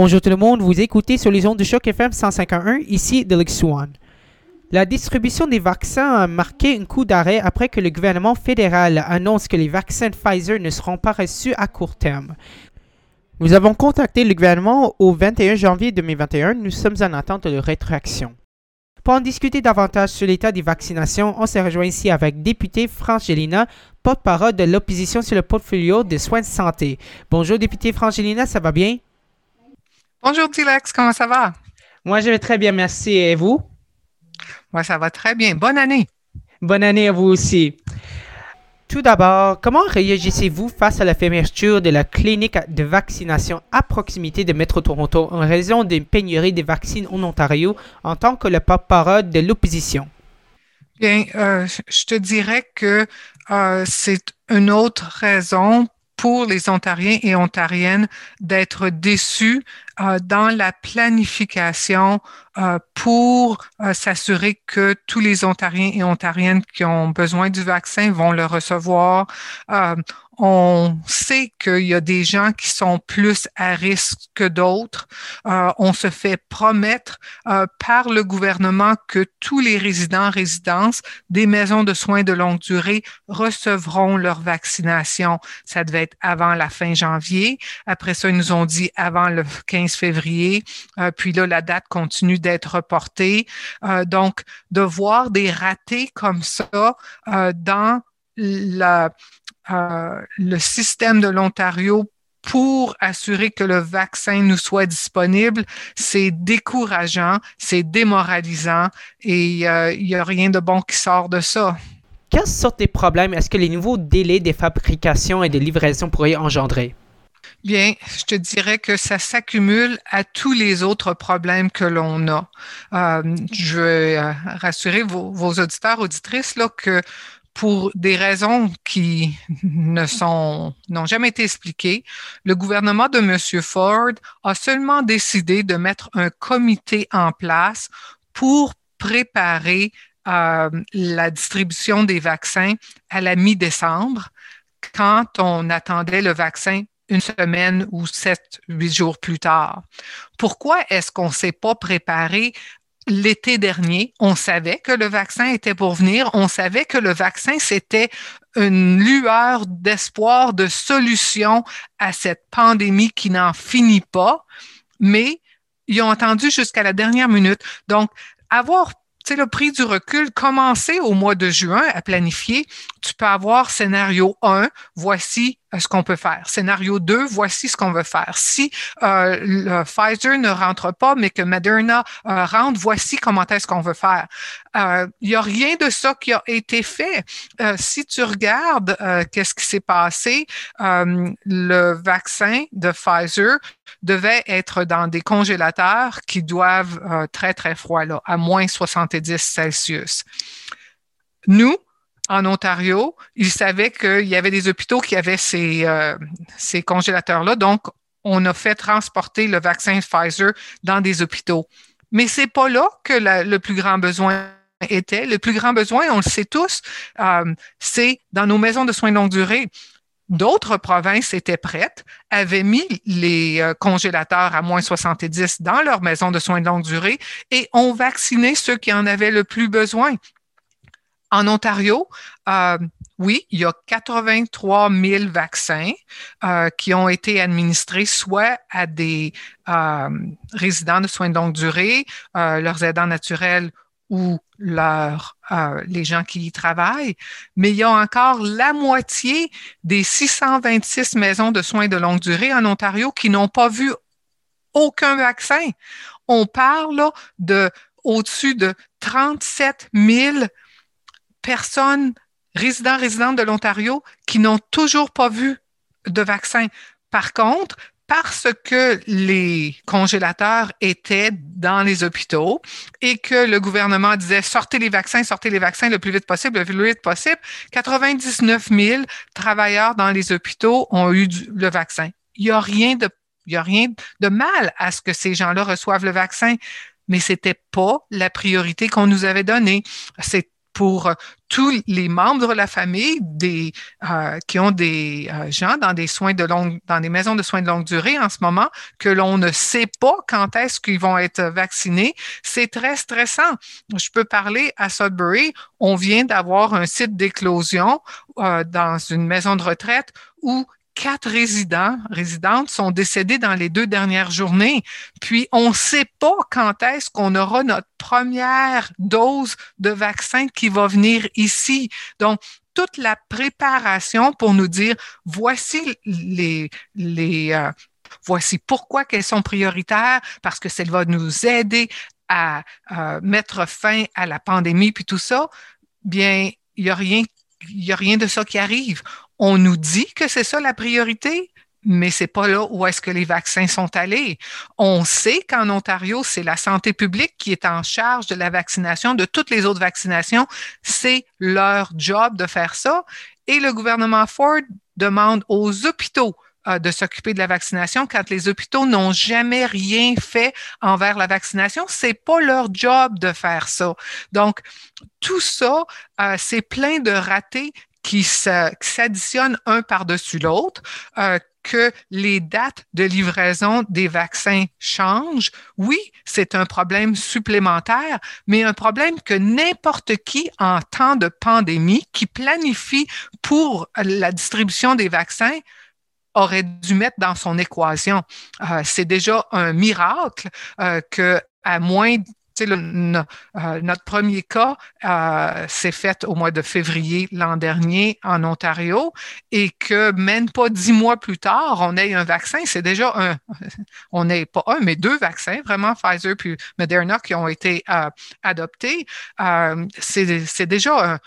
Bonjour tout le monde, vous écoutez sur les ondes de choc FM 151, ici Delix Swan. La distribution des vaccins a marqué un coup d'arrêt après que le gouvernement fédéral annonce que les vaccins Pfizer ne seront pas reçus à court terme. Nous avons contacté le gouvernement au 21 janvier 2021. Nous sommes en attente de rétraction. Pour en discuter davantage sur l'état des vaccinations, on s'est rejoint ici avec député Frangelina, porte-parole de l'opposition sur le portfolio de soins de santé. Bonjour député Frangelina, ça va bien? Bonjour Tilex, comment ça va? Moi, je vais très bien, merci. Et vous? Moi, ça va très bien. Bonne année. Bonne année à vous aussi. Tout d'abord, comment réagissez-vous face à la fermeture de la clinique de vaccination à proximité de Métro Toronto en raison d'une pénurie de vaccins en Ontario en tant que le porte-parole de l'opposition? Bien, euh, je te dirais que euh, c'est une autre raison pour les Ontariens et Ontariennes d'être déçus euh, dans la planification euh, pour euh, s'assurer que tous les Ontariens et Ontariennes qui ont besoin du vaccin vont le recevoir on sait qu'il y a des gens qui sont plus à risque que d'autres. Euh, on se fait promettre euh, par le gouvernement que tous les résidents résidences des maisons de soins de longue durée recevront leur vaccination. Ça devait être avant la fin janvier. Après ça, ils nous ont dit avant le 15 février. Euh, puis là, la date continue d'être reportée. donc, de voir des ratés comme ça dans la, euh, le système de l'Ontario pour assurer que le vaccin nous soit disponible, c'est décourageant, c'est démoralisant et euh, il n'y a rien de bon qui sort de ça. Quelles sortes de problèmes? Est-ce que les nouveaux délais de fabrication et de livraison pourraient engendrer? Bien, je te dirais que ça s'accumule à tous les autres problèmes que l'on a. Euh, je veux rassurer vos, vos auditeurs, auditrices, là, que pour des raisons qui n'ont jamais été expliquées, le gouvernement de M. Ford a seulement décidé de mettre un comité en place pour préparer euh, la distribution des vaccins à la mi-décembre, quand on attendait le vaccin une semaine ou sept, huit jours plus tard. Pourquoi est-ce qu'on ne s'est pas préparé l'été dernier, on savait que le vaccin était pour venir, on savait que le vaccin, c'était une lueur d'espoir, de solution à cette pandémie qui n'en finit pas, mais ils ont attendu jusqu'à la dernière minute. Donc, avoir le prix du recul, commencer au mois de juin à planifier, tu peux avoir scénario 1, voici ce qu'on peut faire. Scénario 2, voici ce qu'on veut faire. Si euh, le Pfizer ne rentre pas, mais que Moderna euh, rentre, voici comment est-ce qu'on veut faire. Il n'y a rien de ça qui a été fait. si tu regardes qu'est-ce qui s'est passé, le vaccin de Pfizer devait être dans des congélateurs qui doivent très, très froid, là, à moins 70 Celsius. Nous, en Ontario, ils savaient qu'il y avait des hôpitaux qui avaient ces, euh, ces congélateurs-là. Donc, on a fait transporter le vaccin Pfizer dans des hôpitaux. Mais c'est pas là que le plus grand besoin était. Le plus grand besoin, on le sait tous, euh, c'est dans nos maisons de soins de longue durée. D'autres provinces étaient prêtes, avaient mis les euh, congélateurs à moins 70 dans leurs maisons de soins de longue durée et ont vacciné ceux qui en avaient le plus besoin. En Ontario, euh, oui, il y a 83 000 vaccins euh, qui ont été administrés soit à des euh, résidents de soins de longue durée, leurs aidants naturels ou leurs, les gens qui y travaillent, mais il y a encore la moitié des 626 maisons de soins de longue durée en Ontario qui n'ont pas vu aucun vaccin. On parle de au-dessus de 37 000 personnes résidents, résidentes de l'Ontario qui n'ont toujours pas vu de vaccin. Par contre, parce que les congélateurs étaient dans les hôpitaux et que le gouvernement disait sortez les vaccins, sortez les vaccins le plus vite possible, le plus vite possible, 99 000 travailleurs dans les hôpitaux ont eu le vaccin. Il n'y a rien de il y a rien de mal à ce que ces gens-là reçoivent le vaccin, mais c'était pas la priorité qu'on nous avait donnée. C'est pour tous les membres de la famille euh, qui ont des euh, gens dans des soins de longue, dans des maisons de soins de longue durée en ce moment, que l'on ne sait pas quand est-ce qu'ils vont être vaccinés. C'est très stressant. Je peux parler à Sudbury. On vient d'avoir un site d'éclosion euh, dans une maison de retraite où quatre résidents, résidentes sont décédés dans les deux dernières journées. Puis, on ne sait pas quand est-ce qu'on aura notre première dose de vaccin qui va venir ici. Donc, toute la préparation pour nous dire, voici les, les, euh, voici pourquoi qu'elles sont prioritaires, parce que ça va nous aider à euh, mettre fin à la pandémie puis tout ça, bien, il a rien il n'y a rien de ça qui arrive on nous dit que c'est ça la priorité, mais c'est pas là où est-ce que les vaccins sont allés. On sait qu'en Ontario, c'est la santé publique qui est en charge de la vaccination, de toutes les autres vaccinations. C'est leur job de faire ça. Et le gouvernement Ford demande aux hôpitaux euh, de s'occuper de la vaccination quand les hôpitaux n'ont jamais rien fait envers la vaccination. C'est pas leur job de faire ça. Donc, tout ça, euh, c'est plein de ratés qui s'additionnent un par-dessus l'autre, euh, que les dates de livraison des vaccins changent. Oui, c'est un problème supplémentaire, mais un problème que n'importe qui en temps de pandémie qui planifie pour la distribution des vaccins aurait dû mettre dans son équation. Euh, c'est déjà un miracle euh, que à moins euh, notre premier cas euh, s'est fait au mois de février l'an dernier en Ontario et que même pas dix mois plus tard, on ait un vaccin. C'est déjà un, on n'est pas un, mais deux vaccins, vraiment Pfizer puis Moderna qui ont été euh, adoptés. c'est déjà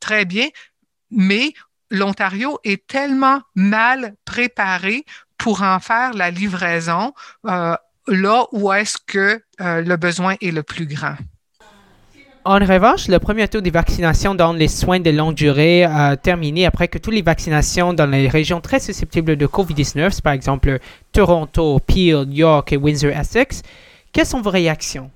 très bien, mais l'Ontario est tellement mal préparé pour en faire la livraison là où est-ce que euh, le besoin est le plus grand. En revanche, le premier tour des vaccinations dans les soins de longue durée a terminé après que toutes les vaccinations dans les régions très susceptibles de COVID-19, par exemple Toronto, Peel, York et Windsor-Essex, quelles sont vos réactions?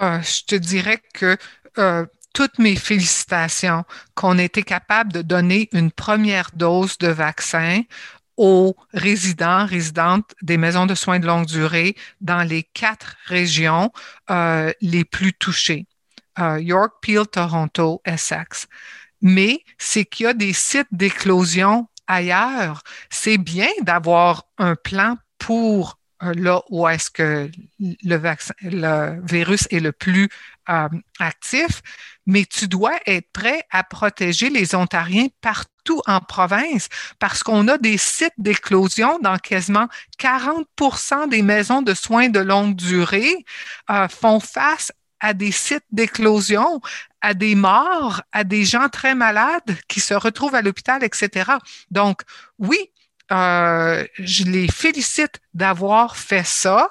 Euh, je te dirais que euh, toutes mes félicitations qu'on ait été capable de donner une première dose de vaccin aux résidents, résidentes des maisons de soins de longue durée dans les quatre régions euh, les plus touchées. Euh, York, Peel, Toronto, Essex. Mais c'est qu'il y a des sites d'éclosion ailleurs. C'est bien d'avoir un plan pour euh, là où est-ce que le, vaccin, le virus est le plus euh, actif, mais tu dois être prêt à protéger les Ontariens partout en province parce qu'on a des sites d'éclosion dans quasiment 40% des maisons de soins de longue durée euh, font face à des sites d'éclosion, à des morts, à des gens très malades qui se retrouvent à l'hôpital, etc. Donc, oui, euh, je les félicite d'avoir fait ça,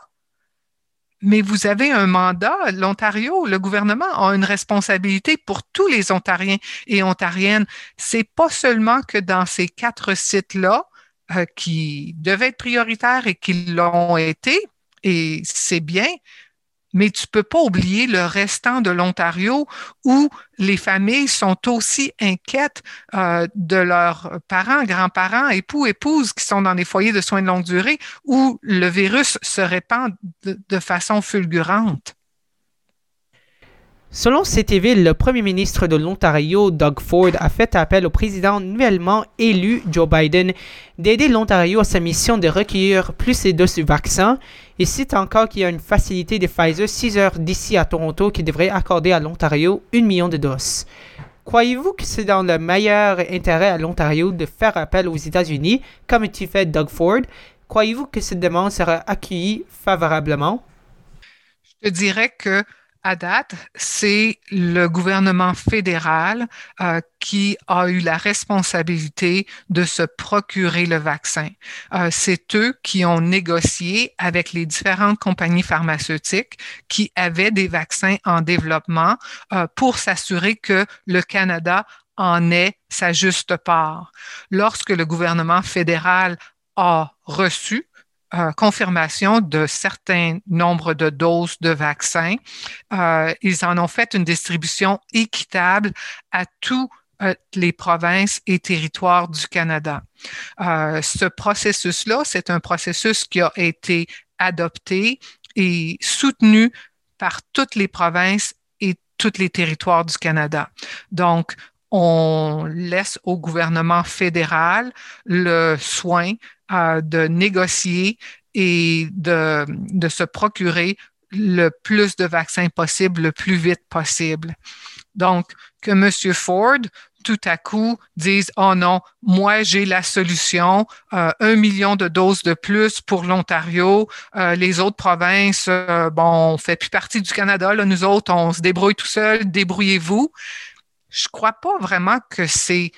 mais vous avez un mandat. L'Ontario, le gouvernement a une responsabilité pour tous les Ontariens et Ontariennes. C'est pas seulement que dans ces quatre sites-là euh, qui devaient être prioritaires et qui l'ont été, et c'est bien, mais tu peux pas oublier le restant de l'Ontario où les familles sont aussi inquiètes euh, de leurs parents, grands-parents, époux, épouses qui sont dans des foyers de soins de longue durée où le virus se répand de façon fulgurante. Selon CTV, le premier ministre de l'Ontario, Doug Ford, a fait appel au président nouvellement élu, Joe Biden, d'aider l'Ontario à sa mission de recueillir plus de doses de et cite encore qu'il y a une facilité de Pfizer 6 heures d'ici à Toronto qui devrait accorder à l'Ontario 1 million de doses. Croyez-vous que c'est dans le meilleur intérêt à l'Ontario de faire appel aux États-Unis, comme tu fait Doug Ford? Croyez-vous que cette demande sera accueillie favorablement? Je te dirais que à date, c'est le gouvernement fédéral euh, qui a eu la responsabilité de se procurer le vaccin. Euh, c'est eux qui ont négocié avec les différentes compagnies pharmaceutiques qui avaient des vaccins en développement euh, pour s'assurer que le Canada en ait sa juste part. Lorsque le gouvernement fédéral a reçu euh, confirmation de certains nombres de doses de vaccins. Euh, ils en ont fait une distribution équitable à tous les provinces et territoires du Canada. ce processus-là, c'est un processus qui a été adopté et soutenu par toutes les provinces et tous les territoires du Canada. Donc, on laisse au gouvernement fédéral le soin euh, de négocier et de, se procurer le plus de vaccins possible, le plus vite possible. Donc, que M. Ford, tout à coup, dise, oh non, moi, j'ai la solution, euh, un million de doses de plus pour l'Ontario, euh, les autres provinces, bon, on fait plus partie du Canada, là, nous autres, on se débrouille tout seul, débrouillez-vous je crois pas vraiment que c'est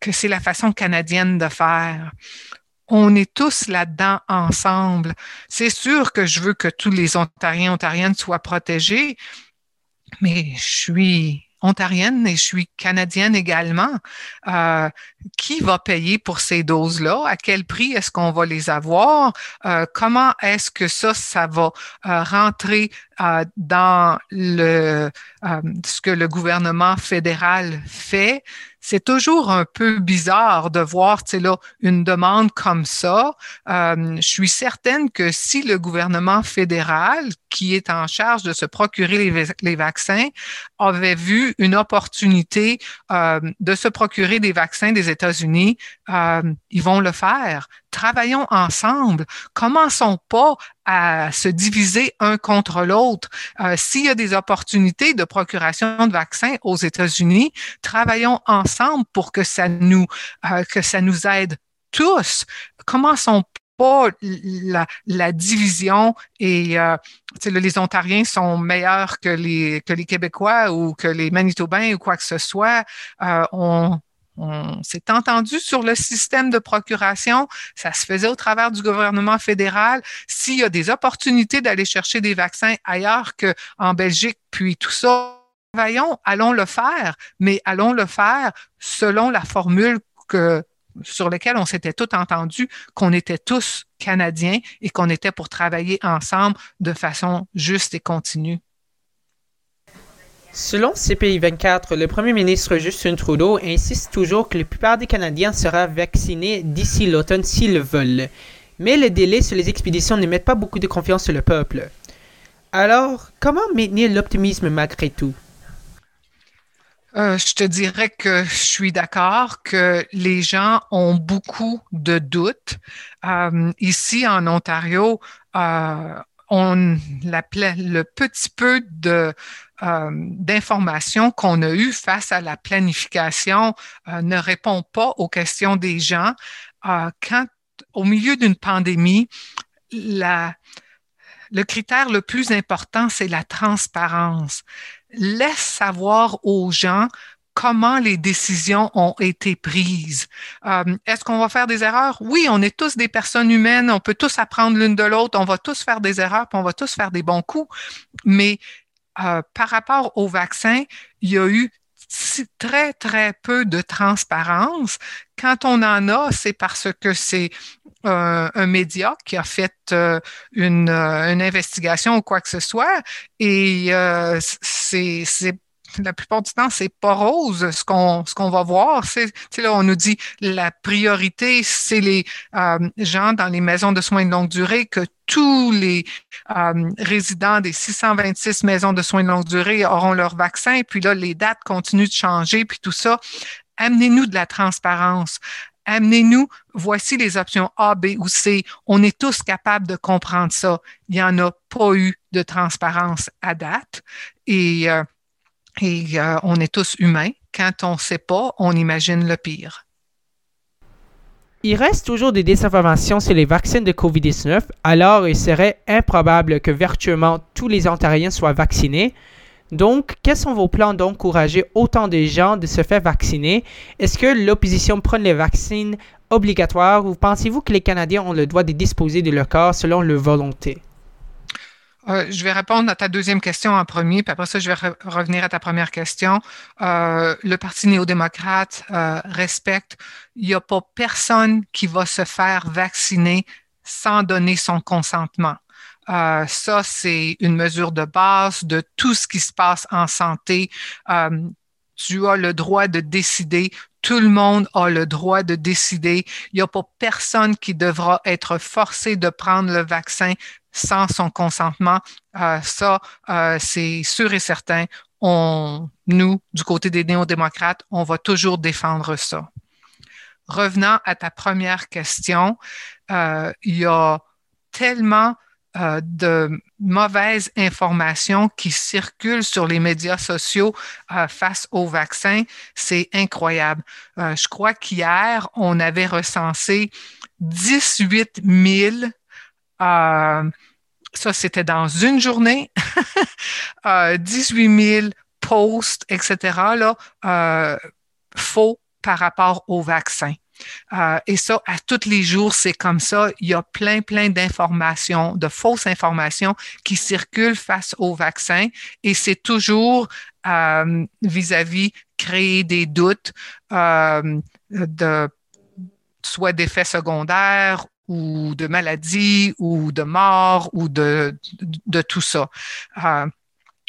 que c'est la façon canadienne de faire. On est tous là-dedans ensemble. C'est sûr que je veux que tous les Ontariens, Ontariennes soient protégés, mais je suis ontarienne et je suis canadienne également. Euh, qui va payer pour ces doses-là? À quel prix est-ce qu'on va les avoir? Euh, comment est-ce que ça, ça va euh, rentrer dans le, ce que le gouvernement fédéral fait? C'est toujours un peu bizarre de voir là, une demande comme ça. Euh, je suis certaine que si le gouvernement fédéral, qui est en charge de se procurer les, vaccins, avait vu une opportunité euh, de se procurer des vaccins des États-Unis, euh, ils vont le faire. Travaillons ensemble. Commençons pas à se diviser un contre l'autre. Euh, s'il y a des opportunités de procuration de vaccins aux États-Unis, travaillons ensemble pour que ça nous euh, que ça nous aide tous. Commençons pas la, la division et euh, les Ontariens sont meilleurs que les que les Québécois ou que les Manitobains ou quoi que ce soit. Euh, on on s'est entendu sur le système de procuration. Ça se faisait au travers du gouvernement fédéral. S'il y a des opportunités d'aller chercher des vaccins ailleurs qu'en Belgique, puis tout ça, travaillons, allons le faire, mais allons le faire selon la formule sur laquelle on s'était tout entendu, qu'on était tous Canadiens et qu'on était pour travailler ensemble de façon juste et continue. Selon CPI 24, le premier ministre Justin Trudeau insiste toujours que la plupart des Canadiens seront vaccinés d'ici l'automne s'ils le veulent. Mais le délai sur les expéditions ne met pas beaucoup de confiance sur le peuple. Alors, comment maintenir l'optimisme malgré tout? Euh, je te dirais que je suis d'accord que les gens ont beaucoup de doutes. Euh, ici en Ontario, euh, on l'appelait le petit peu de euh, d'informations qu'on a eues face à la planification euh, ne répond pas aux questions des gens. Euh, quand au milieu d'une pandémie, la, le critère le plus important, c'est la transparence. Laisse savoir aux gens comment les décisions ont été prises. Est-ce qu'on va faire des erreurs? Oui, on est tous des personnes humaines, on peut tous apprendre l'une de l'autre, on va tous faire des erreurs, puis on va tous faire des bons coups, mais euh, par rapport au vaccin, il y a eu très, très peu de transparence. Quand on en a, c'est parce que c'est euh, un média qui a fait euh, une, une, investigation ou quoi que ce soit. Et c'est la plupart du temps, c'est pas rose ce qu'on ce qu'on va voir. C'est là, on nous dit la priorité, c'est les euh, gens dans les maisons de soins de longue durée, que tous les euh, résidents des 626 maisons de soins de longue durée auront leur vaccin. Puis là, les dates continuent de changer, puis tout ça. Amenez-nous de la transparence. Amenez-nous, voici les options A, B ou C. On est tous capables de comprendre ça. Il n'y en a pas eu de transparence à date. Et euh, et euh, on est tous humains. Quand on ne sait pas, on imagine le pire. Il reste toujours des désinformations sur les vaccins de COVID-19, alors il serait improbable que virtuellement tous les Ontariens soient vaccinés. Donc, quels sont vos plans d'encourager autant de gens de se faire vacciner? Est-ce que l'opposition prend les vaccins obligatoires ou pensez-vous que les Canadiens ont le droit de disposer de leur corps selon leur volonté? Euh, je vais répondre à ta deuxième question en premier, puis après ça, je vais revenir à ta première question. Euh, le Parti néo-démocrate euh, respecte, il n'y a pas personne qui va se faire vacciner sans donner son consentement. Ça, c'est une mesure de base de tout ce qui se passe en santé. Tu as le droit de décider. Tout le monde a le droit de décider. Il n'y a pas personne qui devra être forcé de prendre le vaccin sans son consentement. Euh, ça, euh, c'est sûr et certain. On, nous, du côté des néo-démocrates, on va toujours défendre ça. Revenant à ta première question, euh, il y a tellement de mauvaises informations qui circulent sur les médias sociaux face au vaccin. C'est incroyable. Je crois qu'hier, on avait recensé 18 000 ça, c'était dans une journée. 18 000 posts, etc., là, faux par rapport au vaccin. Euh, et ça, à tous les jours, c'est comme ça. Il y a plein, plein d'informations, de fausses informations qui circulent face au vaccin et c'est toujours euh, vis-à-vis créer des doutes euh, de soit d'effets secondaires ou de maladies ou de mort ou de, tout ça.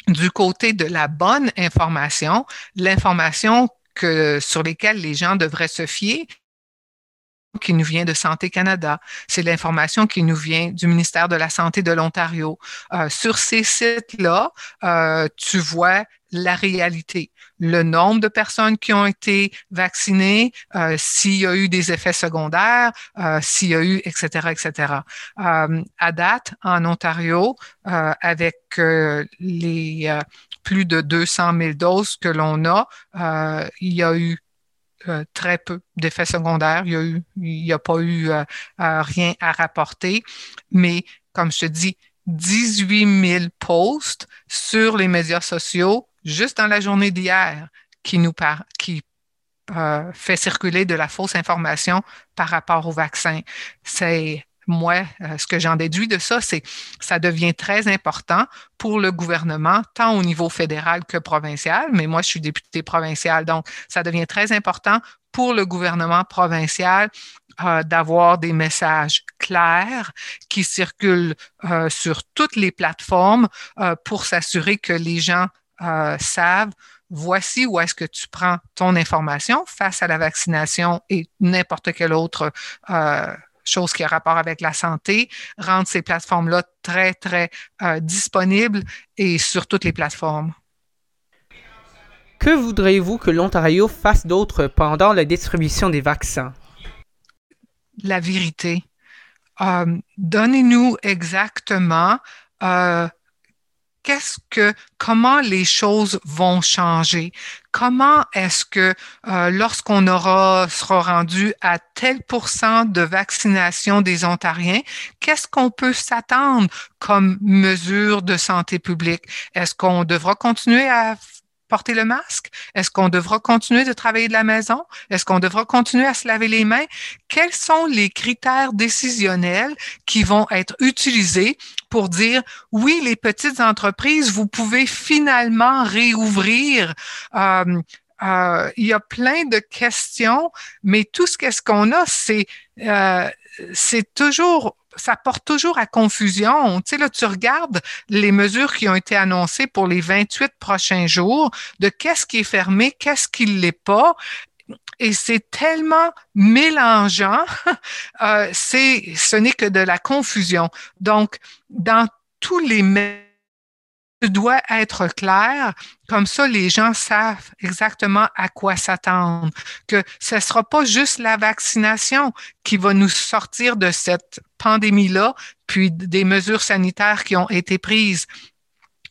du côté de la bonne information, l'information que, sur lesquelles les gens devraient se fier, qui nous vient de Santé Canada. C'est l'information qui nous vient du ministère de la Santé de l'Ontario. Euh, sur ces sites-là, euh, tu vois la réalité, le nombre de personnes qui ont été vaccinées, euh, s'il y a eu des effets secondaires, euh, s'il y a eu, etc., etc. Euh, à date, en Ontario, avec les plus de 200 000 doses que l'on a, il y a eu très peu d'effets secondaires. Il y a n'y a pas eu rien à rapporter. Mais comme je te dis, 18 000 posts sur les médias sociaux juste dans la journée d'hier qui nous par, qui fait circuler de la fausse information par rapport au vaccin. C'est moi, euh, ce que j'en déduis de ça, c'est ça devient très important pour le gouvernement, tant au niveau fédéral que provincial, mais moi, je suis député provincial, donc ça devient très important pour le gouvernement provincial euh, d'avoir des messages clairs qui circulent euh, sur toutes les plateformes pour s'assurer que les gens savent voici où est-ce que tu prends ton information face à la vaccination et n'importe quelle autre chose qui a rapport avec la santé, rendre ces plateformes-là très, très euh, disponibles et sur toutes les plateformes. Que voudriez-vous que l'Ontario fasse d'autre pendant la distribution des vaccins? La vérité. Euh, donnez-nous exactement euh, qu'est-ce que, comment les choses vont changer? Comment est-ce que euh, lorsqu'on aura sera rendu à tel pourcent de vaccination des Ontariens, qu'est-ce qu'on peut s'attendre comme mesure de santé publique? Est-ce qu'on devra continuer à porter le masque? Est-ce qu'on devra continuer de travailler de la maison? Est-ce qu'on devra continuer à se laver les mains? Quels sont les critères décisionnels qui vont être utilisés pour dire, oui, les petites entreprises, vous pouvez finalement réouvrir? Euh, euh, il y a plein de questions, mais tout ce qu'est-ce qu'on a, c'est euh, c'est toujours ça porte toujours à confusion. Tu sais, là, tu regardes les mesures qui ont été annoncées pour les 28 prochains jours, de qu'est-ce qui est fermé, qu'est-ce qui ne l'est pas. Et c'est tellement mélangeant, euh, c'est, ce n'est que de la confusion. Donc, dans tous les doit être clair, comme ça les gens savent exactement à quoi s'attendre, que ce ne sera pas juste la vaccination qui va nous sortir de cette pandémie-là, puis des mesures sanitaires qui ont été prises.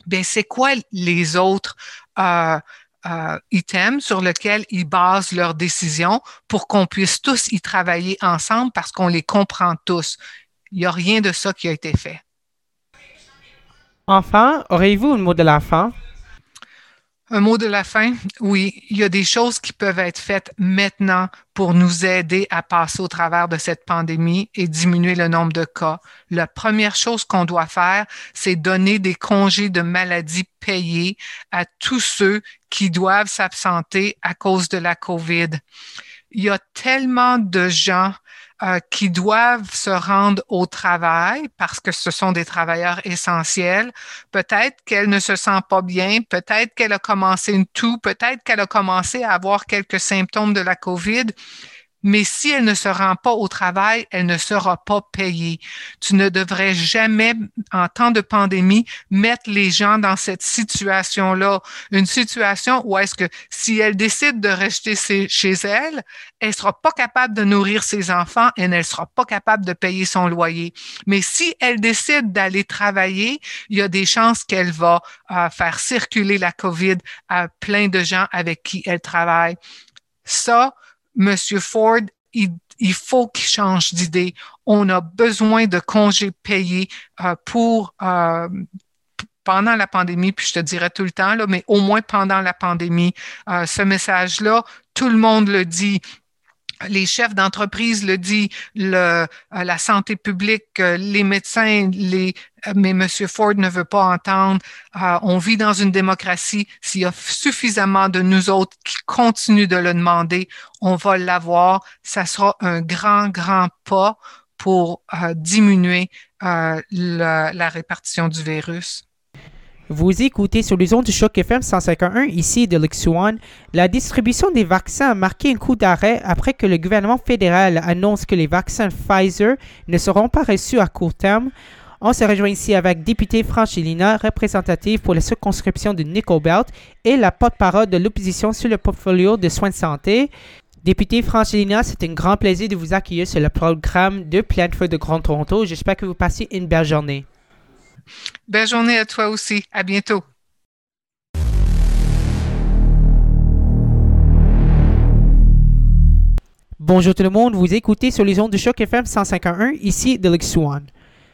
Bien, c'est quoi les autres euh, euh, items sur lesquels ils basent leurs décisions pour qu'on puisse tous y travailler ensemble parce qu'on les comprend tous? Il n'y a rien de ça qui a été fait. Enfin, auriez-vous un mot de la fin? Un mot de la fin? Oui, il y a des choses qui peuvent être faites maintenant pour nous aider à passer au travers de cette pandémie et diminuer le nombre de cas. La première chose qu'on doit faire, c'est donner des congés de maladie payés à tous ceux qui doivent s'absenter à cause de la COVID. Il y a tellement de gens euh, qui doivent se rendre au travail parce que ce sont des travailleurs essentiels. Peut-être qu'elle ne se sent pas bien, peut-être qu'elle a commencé une toux, peut-être qu'elle a commencé à avoir quelques symptômes de la COVID mais si elle ne se rend pas au travail, elle ne sera pas payée. Tu ne devrais jamais, en temps de pandémie, mettre les gens dans cette situation-là. Une situation où est-ce que si elle décide de rester chez elle, elle sera pas capable de nourrir ses enfants et elle sera pas capable de payer son loyer. Mais si elle décide d'aller travailler, il y a des chances qu'elle va euh, faire circuler la COVID à plein de gens avec qui elle travaille. Ça, Monsieur Ford, il, faut qu'il change d'idée. On a besoin de congés payés euh, pour euh, pendant la pandémie, puis je te dirais tout le temps, là, mais au moins pendant la pandémie. Euh, ce message-là, tout le monde le dit les chefs d'entreprise le disent, euh, la santé publique, euh, les médecins, les, euh, mais M. Ford ne veut pas entendre. on vit dans une démocratie. S'il y a suffisamment de nous autres qui continuent de le demander, on va l'avoir. Ça sera un grand, grand pas pour diminuer la répartition du virus. Vous écoutez sur les ondes du choc FM 151 ici de One. La distribution des vaccins a marqué un coup d'arrêt après que le gouvernement fédéral annonce que les vaccins Pfizer ne seront pas reçus à court terme. On se rejoint ici avec député Franchilina, représentative pour la circonscription de Nickel et la porte-parole de l'opposition sur le portfolio de soins de santé. Député Franchilina, c'est un grand plaisir de vous accueillir sur le programme de Plantford de Grand Toronto. J'espère que vous passez une belle journée. Belle journée à toi aussi. À bientôt. Bonjour tout le monde, vous écoutez sur les ondes de choc FM 151, ici de Swan.